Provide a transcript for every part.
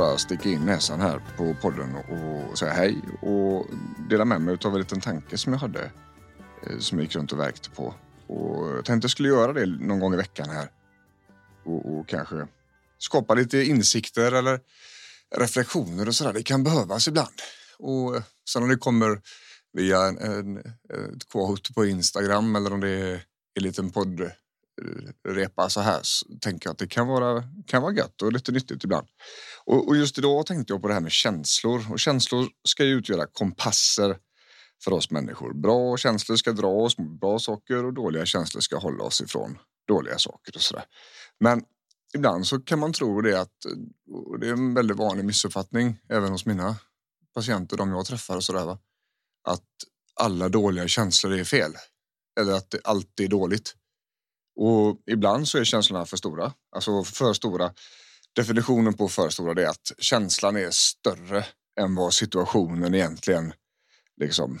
Bara sticka in näsan här på podden och säga hej och dela med mig av en liten tanke som jag hade eh, som jag gick runt och verkte på. Och jag tänkte jag skulle göra det någon gång i veckan här och, och kanske skapa lite insikter eller reflektioner och sådär. Det kan behövas ibland. Och sen om det kommer via en, en, ett quote på Instagram eller om det är en liten podd repa så här så tänker jag att det kan vara, kan vara gött och lite nyttigt ibland. Och, och just idag tänkte jag på det här med känslor och känslor ska ju utgöra kompasser för oss människor. Bra känslor ska dra oss mot bra saker och dåliga känslor ska hålla oss ifrån dåliga saker och sådär. Men ibland så kan man tro det att, och det är en väldigt vanlig missuppfattning även hos mina patienter, de jag träffar och sådär, va? att alla dåliga känslor är fel. Eller att det alltid är dåligt. Och ibland så är känslorna för stora. Alltså för stora. Definitionen på för stora är att känslan är större än vad situationen egentligen liksom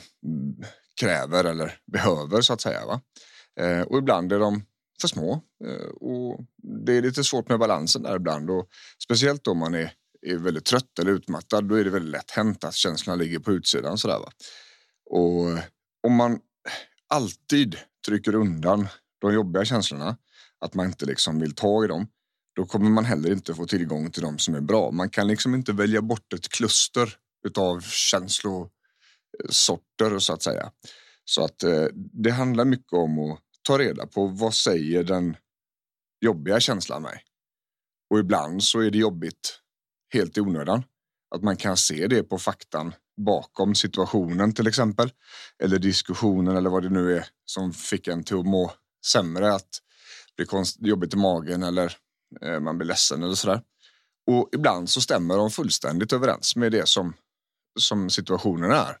kräver eller behöver så att säga. Va? Eh, och ibland är de för små. Eh, och det är lite svårt med balansen där ibland. Och speciellt om man är, är väldigt trött eller utmattad. Då är det väldigt lätt hänt att känslorna ligger på utsidan. Sådär, va? Och om man alltid trycker undan de jobbiga känslorna, att man inte liksom vill ta i dem, då kommer man heller inte få tillgång till de som är bra. Man kan liksom inte välja bort ett kluster utav känslosorter så att säga. Så att eh, det handlar mycket om att ta reda på vad säger den jobbiga känslan mig? Och ibland så är det jobbigt helt i onödan. Att man kan se det på faktan bakom situationen till exempel. Eller diskussionen eller vad det nu är som fick en till att må sämre. Att det blir jobbigt i magen eller eh, man blir ledsen eller sådär. Och ibland så stämmer de fullständigt överens med det som, som situationen är.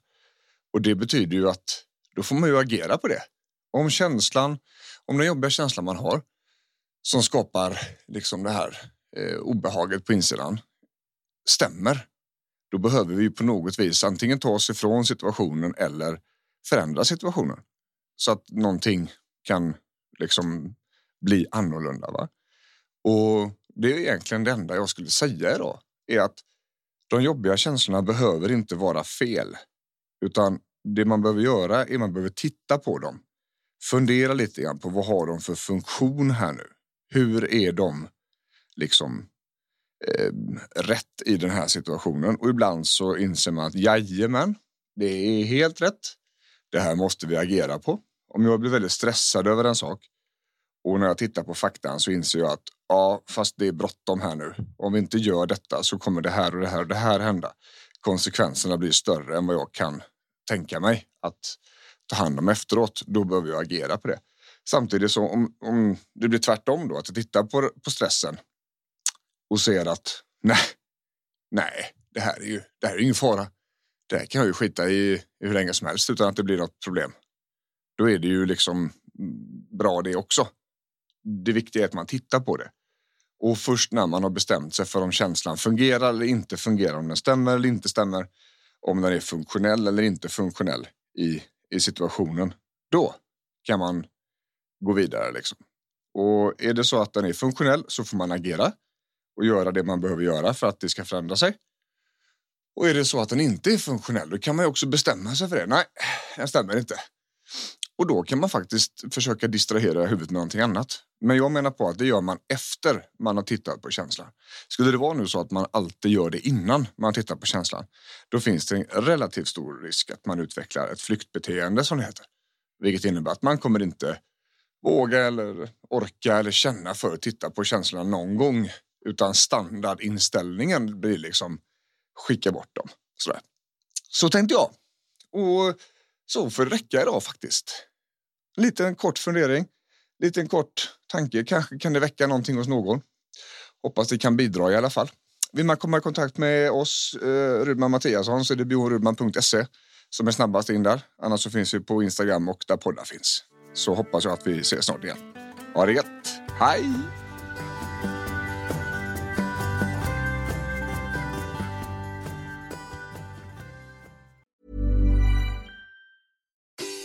Och det betyder ju att då får man ju agera på det. Om känslan, om den jobbiga känslan man har som skapar liksom det här eh, obehaget på insidan stämmer, då behöver vi på något vis antingen ta oss ifrån situationen eller förändra situationen så att någonting kan liksom bli annorlunda. Va? Och det är egentligen det enda jag skulle säga idag är att de jobbiga känslorna behöver inte vara fel, utan det man behöver göra är att man behöver titta på dem. Fundera lite grann på vad har de för funktion här nu? Hur är de liksom eh, rätt i den här situationen? Och ibland så inser man att jajamän, det är helt rätt. Det här måste vi agera på. Om jag blir väldigt stressad över en sak och när jag tittar på faktan så inser jag att ja, fast det är bråttom här nu. Om vi inte gör detta så kommer det här och det här och det här hända. Konsekvenserna blir större än vad jag kan tänka mig att ta hand om efteråt. Då behöver jag agera på det. Samtidigt som om, om det blir tvärtom då, att jag tittar på, på stressen och ser att nej, nej, det här är ju det här är ingen fara. Det här kan jag ju skita i hur länge som helst utan att det blir något problem. Då är det ju liksom bra det också. Det viktiga är att man tittar på det. Och först när man har bestämt sig för om känslan fungerar eller inte fungerar, om den stämmer eller inte stämmer, om den är funktionell eller inte funktionell i, i situationen, då kan man gå vidare. Liksom. Och är det så att den är funktionell så får man agera och göra det man behöver göra för att det ska förändra sig. Och är det så att den inte är funktionell, då kan man också bestämma sig för det. Nej, den stämmer inte. Och då kan man faktiskt försöka distrahera huvudet med någonting annat. Men jag menar på att det gör man efter man har tittat på känslan. Skulle det vara nu så att man alltid gör det innan man tittar på känslan, då finns det en relativt stor risk att man utvecklar ett flyktbeteende som det heter. Vilket innebär att man kommer inte våga eller orka eller känna för att titta på känslorna någon gång. Utan standardinställningen blir liksom skicka bort dem. Sådär. Så tänkte jag. Och så får det räcka idag faktiskt liten kort fundering, liten kort tanke. Kanske kan det väcka någonting hos någon. Hoppas det kan bidra i alla fall. Vill man komma i kontakt med oss, eh, Rudman Mattiasson, så är det bjornrudman.se som är snabbast in där. Annars så finns vi på Instagram och där poddar finns. Så hoppas jag att vi ses snart igen. Ha det gött. Hej!